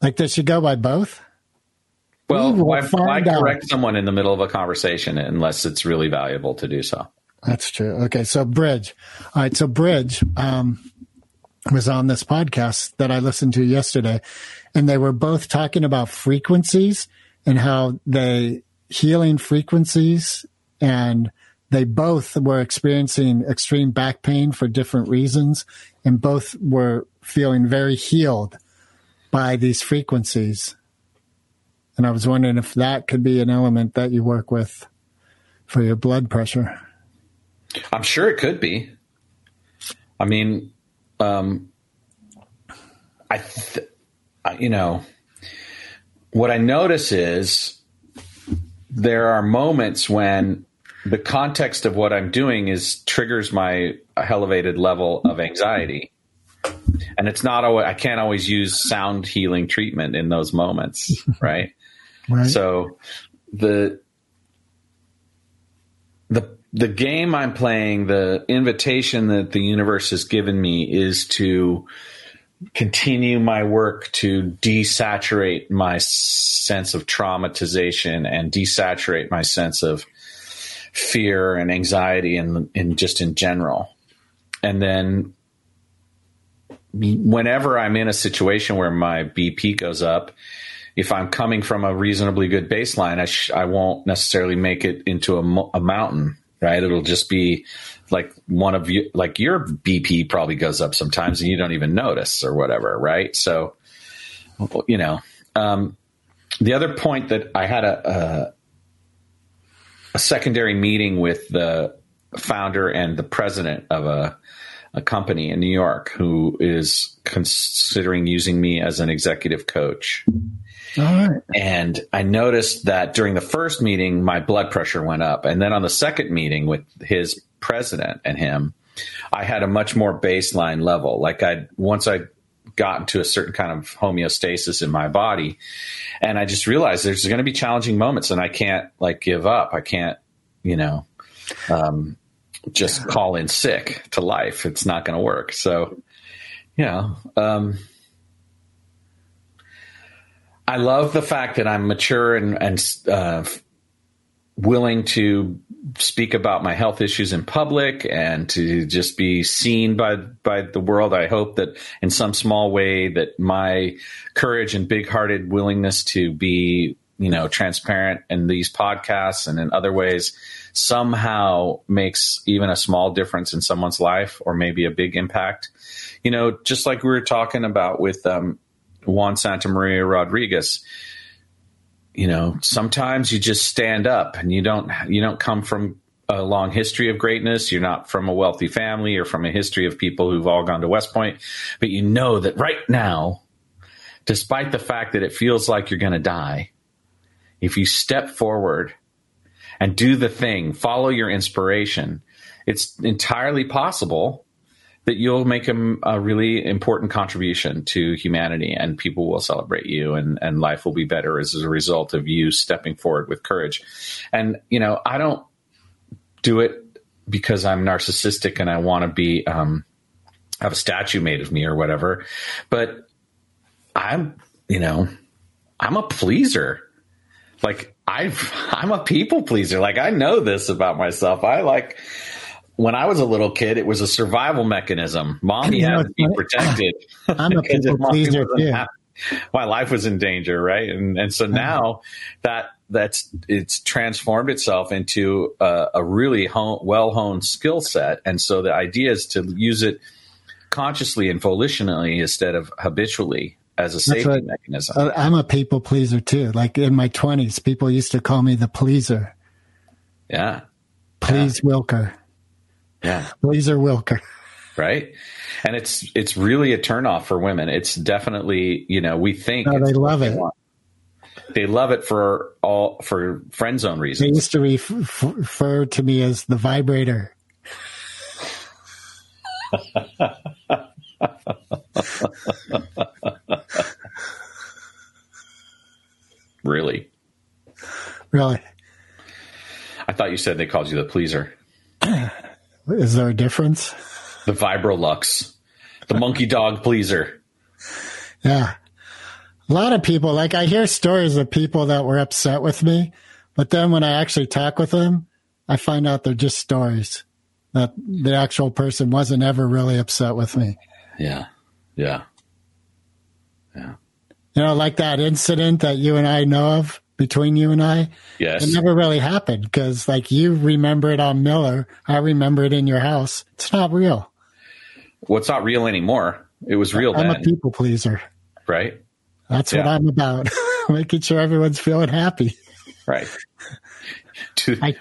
Like, does she go by both? Well, We why, why out. correct someone in the middle of a conversation unless it's really valuable to do so? That's true. Okay, so Bridge. All right, so Bridge um, was on this podcast that I listened to yesterday, and they were both talking about frequencies and how they healing frequencies, and they both were experiencing extreme back pain for different reasons, and both were feeling very healed by these frequencies. And I was wondering if that could be an element that you work with for your blood pressure. I'm sure it could be. I mean, um, I, th- I- you know, what I notice is there are moments when the context of what I'm doing is triggers my elevated level of anxiety. And it's not always, I can't always use sound healing treatment in those moments, right? Right. So the the game I'm playing, the invitation that the universe has given me is to continue my work to desaturate my sense of traumatization and desaturate my sense of fear and anxiety and in just in general. And then whenever I'm in a situation where my BP goes up, if I'm coming from a reasonably good baseline, I, sh- I won't necessarily make it into a, mo- a mountain, right? It'll just be like one of you, like your BP probably goes up sometimes and you don't even notice or whatever, right? So, you know, um, the other point that I had a, a, a secondary meeting with the founder and the president of a, a company in New York who is considering using me as an executive coach. Right. And I noticed that during the first meeting, my blood pressure went up. And then on the second meeting with his president and him, I had a much more baseline level. Like I, once I got into a certain kind of homeostasis in my body, and I just realized there's going to be challenging moments and I can't like give up. I can't, you know, um, just call in sick to life. It's not going to work. So, you know, um, I love the fact that I'm mature and, and uh, willing to speak about my health issues in public and to just be seen by by the world. I hope that in some small way that my courage and big-hearted willingness to be, you know, transparent in these podcasts and in other ways somehow makes even a small difference in someone's life or maybe a big impact. You know, just like we were talking about with um, Juan Santamaría Rodriguez. You know, sometimes you just stand up and you don't you don't come from a long history of greatness. You're not from a wealthy family or from a history of people who've all gone to West Point, but you know that right now, despite the fact that it feels like you're going to die, if you step forward and do the thing, follow your inspiration, it's entirely possible that you'll make a, a, really important contribution to humanity and people will celebrate you and, and life will be better as a result of you stepping forward with courage. And, you know, I don't do it because I'm narcissistic and I want to be, um, have a statue made of me or whatever, but I'm, you know, I'm a pleaser. Like I, I'm a people pleaser. Like I know this about myself. I like, when I was a little kid, it was a survival mechanism. Mommy You know, had to be protected. I'm a people pleaser too. my life was in danger, right? And and so now that that's it's transformed itself into a, a really hone, well honed skill set, and so the idea is to use it consciously and volitionally instead of habitually as a safety what- mechanism. Uh, I'm a people pleaser too. Like in my 20s, people used to call me the pleaser. yeah, Please Wilker. Yeah. Pleaser Wilker. right and it's it's really a turnoff for women it's definitely you know we think No, they love it. want. they love it for all for friend zone reasons. They used to refer to me as the vibrator. really Really? i thought you said they called you the pleaser Is there a difference? the vibrolux the monkey dog pleaser Yeah. A lot of people, like I hear stories of people that were upset with me, but then when I actually talk with them, I find out they're just stories. That the actual person wasn't ever really upset with me. yeah yeah Yeah. You know, like that incident that you and I know of between you and I, yes it never really happened because, like, you remember it on Miller. I remember it in your house. It's not real. well it's not real anymore it was real I'm a people pleaser. right That's what I'm about. Making sure everyone's feeling happy. right to, I-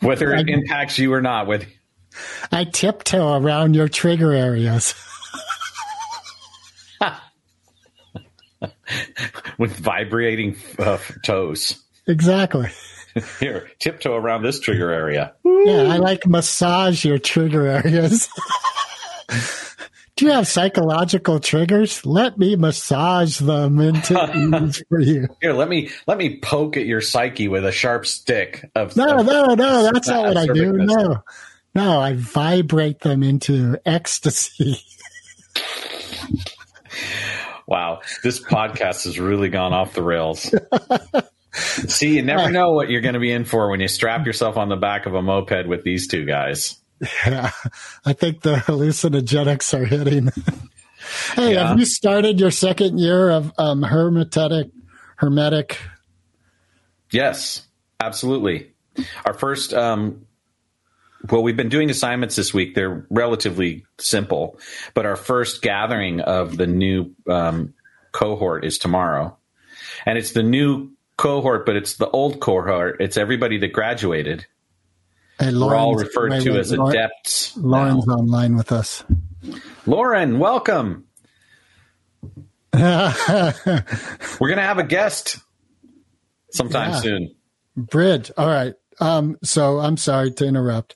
whether it impacts you or not with I tiptoe around your trigger areas. with vibrating uh, toes Exactly. here tiptoe around this trigger area Yeah, I like massage your trigger areas. Do you have psychological triggers? Let me massage them into ease for you. Here, let me let me poke at your psyche with a sharp stick of No, of- no, no, that's not what I do. No, no, I vibrate them into ecstasy. Wow, this podcast has really gone off the rails. See, you never know what you're going to be in for when you strap yourself on the back of a moped with these two guys. Yeah, I think the hallucinogenics are hitting. hey, Yeah. have you started your second year of um, hermetic, hermetic? Yes, absolutely. Our first, um, well, we've been doing assignments this week. They're relatively simple, but our first gathering of the new um, cohort is tomorrow. And it's the new cohort, but it's the old cohort. It's everybody that graduated. Hey, We're all referred wait, to as Lauren- adepts. now. Lauren's online with us. Lauren, welcome. We're going to have a guest sometime Yeah. soon. Bridge. All right. Um, so I'm sorry to interrupt.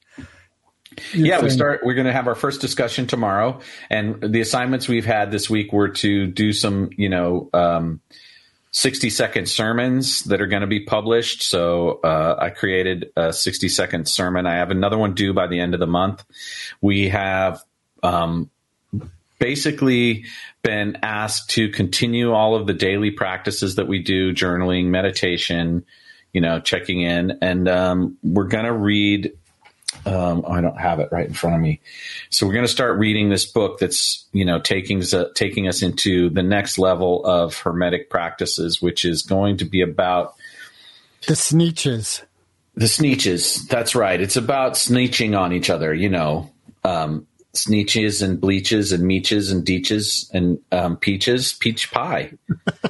Yeah, we start. We're going to have our first discussion tomorrow, and the assignments we've had this week were to do some, you know, um, sixty second sermons that are going to be published. So uh, I created a sixty second sermon. I have another one due by the end of the month. We have um, basically been asked to continue all of the daily practices that we do: journaling, meditation, you know, checking in, and um, we're going to read um, I don't have it right in front of me. So we're going to start reading this book that's you know taking us taking us into the next level of hermetic practices, which is going to be about the sneeches. the sneeches. That's right. It's about sneeching on each other. You know, um, sneeches and bleaches and meeches and deeches and um, peaches, peach pie.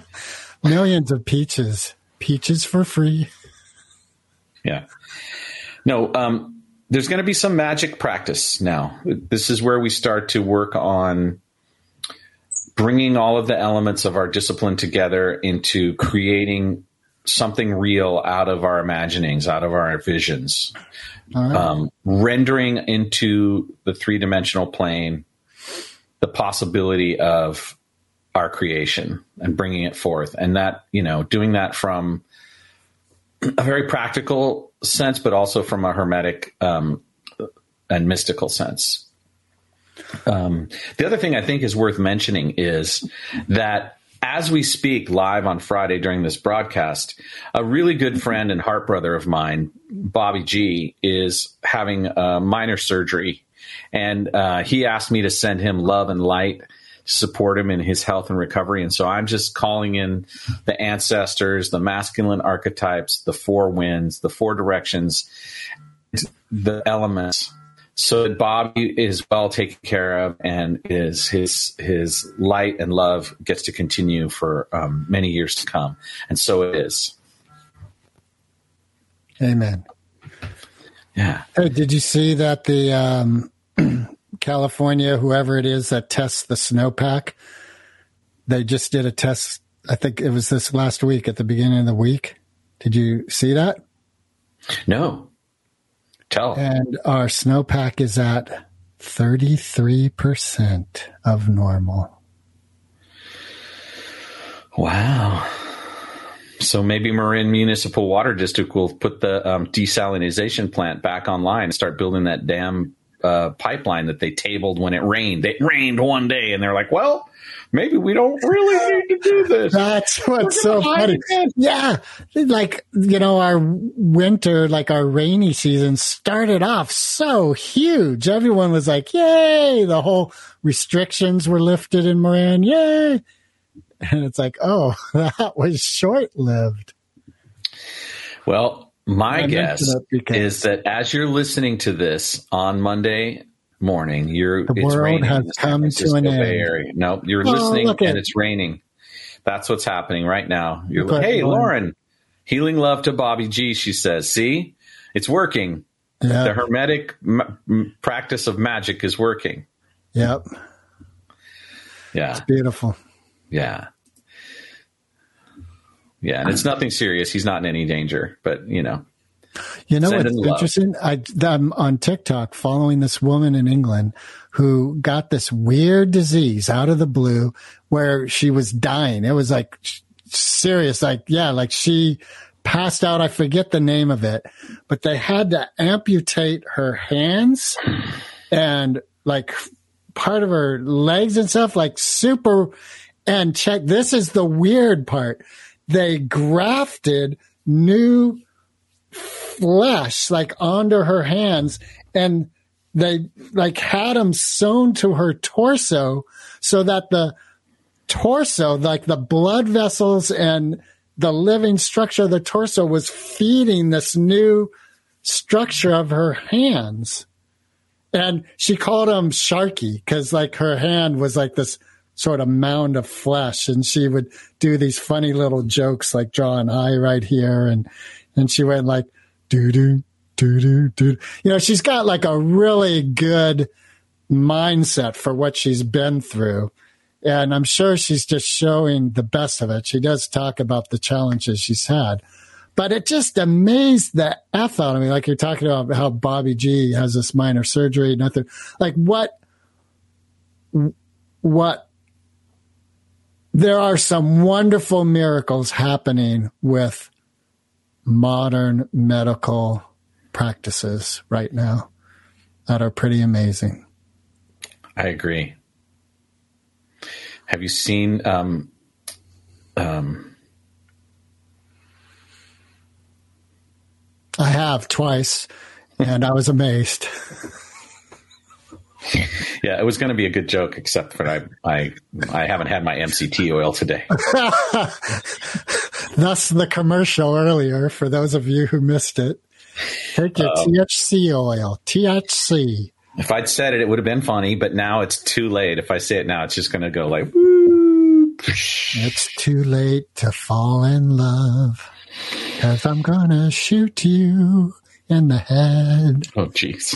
Millions of peaches. Peaches for free. Yeah. No, um, there's going to be some magic practice now. This is where we start to work on bringing all of the elements of our discipline together into creating something real out of our imaginings, out of our visions, right. um, rendering into the three dimensional plane the possibility of our creation and bringing it forth. And that, you know, doing that from a very practical sense, but also from a hermetic um, and mystical sense. Um, the other thing I think is worth mentioning is that as we speak live on Friday during this broadcast, a really good friend and heart brother of mine, Bobby G, is having a minor surgery. And uh, he asked me to send him love and light support him in his health and recovery. And so I'm just calling in the ancestors, the masculine archetypes, the four winds, the four directions, the elements so that Bobby is well taken care of and is his his light and love gets to continue for um, many years to come, and so it is. Amen. Yeah, Hey, did you see that the um, California, whoever it is that tests the snowpack, they just did a test. I think it was this last week at the beginning of the week. Did you see that? no, tell. And our snowpack is at 33% of normal. Wow. So maybe Marin Municipal Water District will put the um, desalinization plant back online and start building that damn uh, pipeline that they tabled when it rained. It rained one day, and they're like, "Well, maybe we don't really need to do this." That's what's so funny. Yeah. Like, you know, our winter, like our rainy season started off so huge. Everyone was like, yay. The whole restrictions were lifted in Marin. Yay. And it's like, oh, that was short lived. Well, my guess is that as you're listening to this on Monday morning, you're The it's world raining has come to an Bay end. No, you're Oh, listening and it's raining. That's what's happening right now. You're like, hey, Lauren. Lauren, healing love to Bobby G. She says, see, it's working. The hermetic m- practice of magic is working. Yep. Yeah, It's Beautiful. yeah, yeah. And it's nothing serious. He's not in any danger, but you know, You know what's interesting? I, I'm on TikTok following this woman in England who got this weird disease out of the blue where she was dying. It was like serious, like, yeah, like she passed out. I forget the name of it, but they had to amputate her hands and like part of her legs and stuff, like super. And check, this is the weird part. They grafted new flesh like onto her hands and they like had them sewn to her torso so that the torso like the blood vessels and the living structure of the torso was feeding this new structure of her hands. And she called him sharky because like her hand was like this sort of mound of flesh and she would do these funny little jokes like draw an eye right here and and she went like doo doo doo doo doo you know she's got like a really good mindset for what she's been through and i'm sure she's just showing the best of it. She does talk about the challenges she's had but it just amazed the f out of me. Like you're talking about how bobby g has this minor surgery nothing like what what there are some wonderful miracles happening with modern medical practices right now that are pretty amazing. I agree. Have you seen um, um, I have twice, and I was amazed. Yeah, it was going to be a good joke, except for I, I, I haven't had my MCT oil today. Thus, the commercial earlier for those of you who missed it. Take your THC oil, THC. If I'd said it, it would have been funny, but now it's too late. If I say it now, it's just going to go like. It's too late to fall in love, cause I'm gonna shoot you in the head. oh, jeez.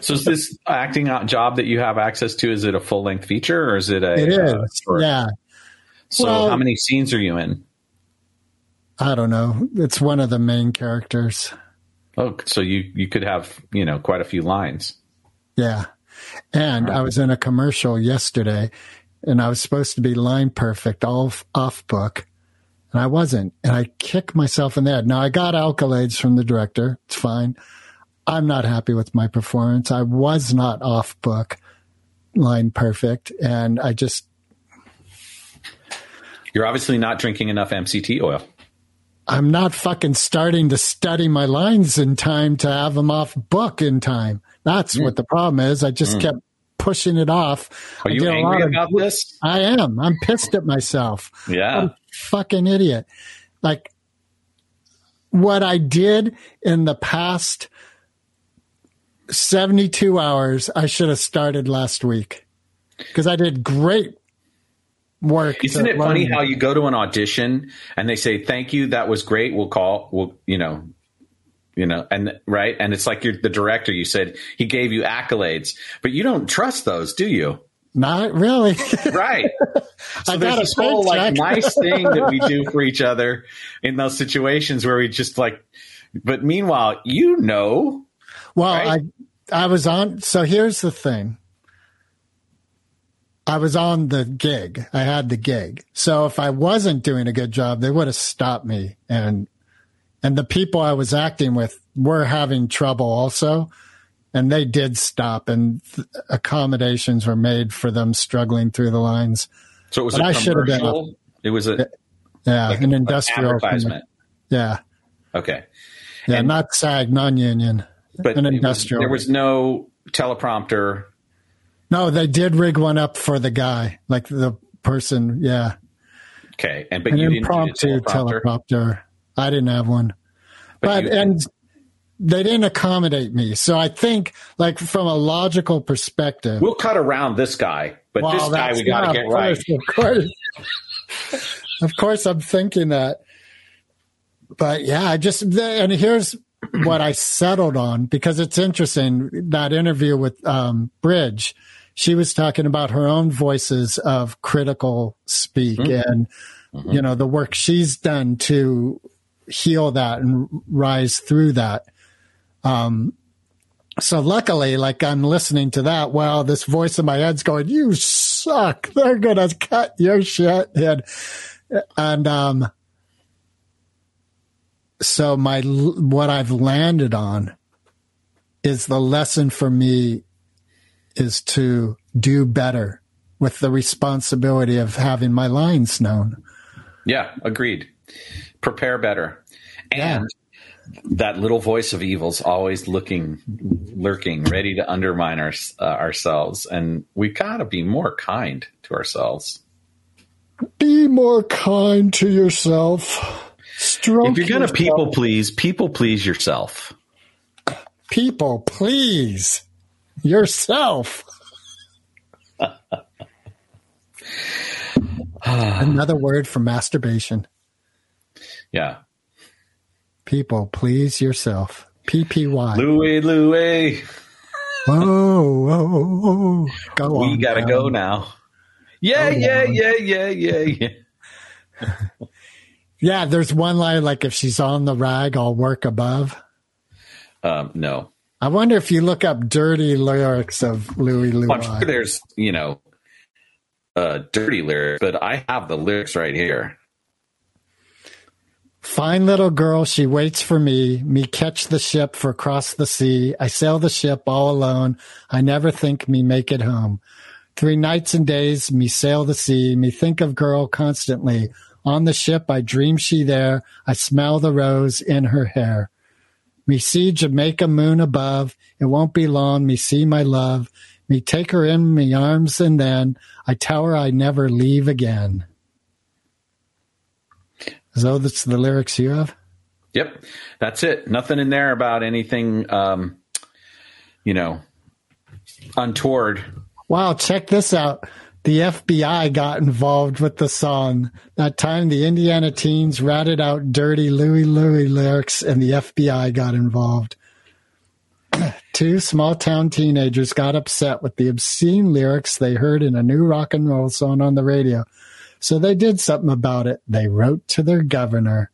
So is this acting out job that you have access to? Is it a full length feature or is it a? It uh, short? yeah. So Well- how many scenes are you in? I don't know. It's one of the main characters. Oh, so you you could have you know quite a few lines. Yeah. And I was in a commercial yesterday and I was supposed to be line perfect all off book and I wasn't. And I kicked myself in the head. Now I got accolades from the director. It's fine. I'm not happy with my performance. I was not off book line perfect. And I just, You're obviously not drinking enough MCT oil. I'm not fucking starting to study my lines in time to have them off book in time. That's hmm. what the problem is. I just hmm. kept pushing it off. Are I you angry of- about this? I am. I'm pissed at myself. Yeah. fucking idiot. Like what I did in the past 72 hours, I should have started last week because I did great work. Isn't it funny how you go to an audition and they say, "Thank you, that was great. We'll call. We'll, you know, you know, and right, and it's like you're the director. You said he gave you accolades, but you don't trust those, do you? Not really. Right. So I there's got a this whole like nice thing that we do for each other in those situations where we just like. But meanwhile, you know, Well, Right? I was on. So here's the thing. I was on the gig. I had the gig. So if I wasn't doing a good job, they would have stopped me. And and the people I was acting with were having trouble also, and they did stop. And th- accommodations were made for them struggling through the lines. so it was But a I should have been commercial. It was a Yeah, like an a- industrial advertisement. Yeah, Okay, yeah, And- not SAG, non-union, but an industrial. there was no teleprompter. no, they did rig one up for the guy, like the person. Yeah. Okay, and but an you impromptu teleprompter. teleprompter. I didn't have one, but, you- and they didn't accommodate me. So I think, like from a logical perspective, We'll cut around this guy, but wow, this guy we got to get right. Of course, of course, I'm thinking that. But yeah, I just and here's what I settled on because it's interesting that interview with um, Bridge. She was talking about her own voices of critical speak and you know the work she's done to heal that and rise through that. Um, so luckily, like I'm listening to that while this voice in my head's going, "You suck. They're gonna cut your shit." And and um, so my what I've landed on is the lesson for me is to do better with the responsibility of having my lines known. Yeah, agreed. Prepare better. And that little voice of evil's always looking, lurking, ready to undermine our, uh, ourselves. And we got to be more kind to ourselves. Be more kind to yourself. Stroke If you're going to people please, people please yourself. people, please yourself. Another word for masturbation. Yeah. People, please yourself. PPY. Louie, Louie, Whoa, whoa, whoa. Go we on. got to go now. Yeah, yeah, yeah, yeah, yeah, yeah. Yeah, there's one line like if she's on the rag, I'll work above. Um, no. I wonder if you look up dirty lyrics of Louie Louie. I'm sure there's, you know, uh, dirty lyrics, but I have the lyrics right here. Fine little girl, she waits for me. Me catch the ship for across the sea. I sail the ship all alone. I never think me make it home. Three nights and days, me sail the sea. Me think of girl constantly. On the ship, I dream she there. I smell the rose in her hair. Me see Jamaica moon above. It won't be long. Me see my love. Me take her in me arms and then I tell her I never leave again. So that's the lyrics you have? Yep, that's it. Nothing in there about anything, um, you know, untoward. Wow, check this out. The FBI got involved with the song. That time the Indiana teens ratted out dirty Louie Louie lyrics and the FBI got involved. Two small town teenagers got upset with the obscene lyrics they heard in a new rock and roll song on the radio. So they did something about it. They wrote to their governor.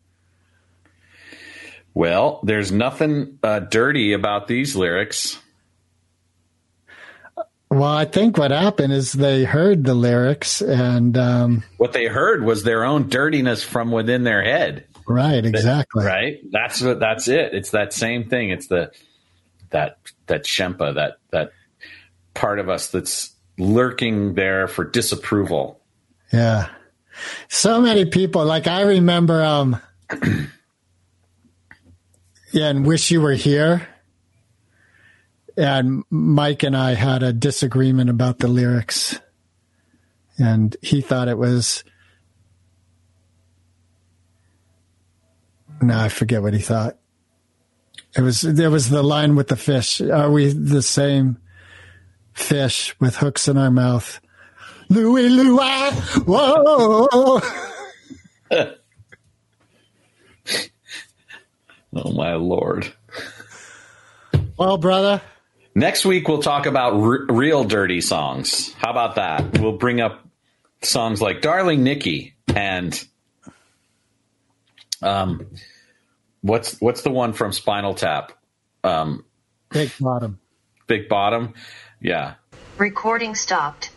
Well, there's nothing uh, dirty about these lyrics. Well, I think what happened is they heard the lyrics and, um, What they heard was their own dirtiness from within their head. right, exactly. Right? That's what. That's it. It's that same thing. It's the that that shenpa that that part of us that's lurking there for disapproval. Yeah. So many people, like I remember, um, yeah, and Wish You Were Here. And Mike and I had a disagreement about the lyrics, and he thought it was. No, I forget what he thought. It was there was the line with the fish. Are we the same fish with hooks in our mouth? Louie Louie, whoa! Oh my lord! Well, brother, Next week we'll talk about r- real dirty songs. How about that? We'll bring up songs like "Darling Nikki" and um, what's what's the one from Spinal Tap? Um, big bottom. Big Bottom. Yeah, Recording stopped.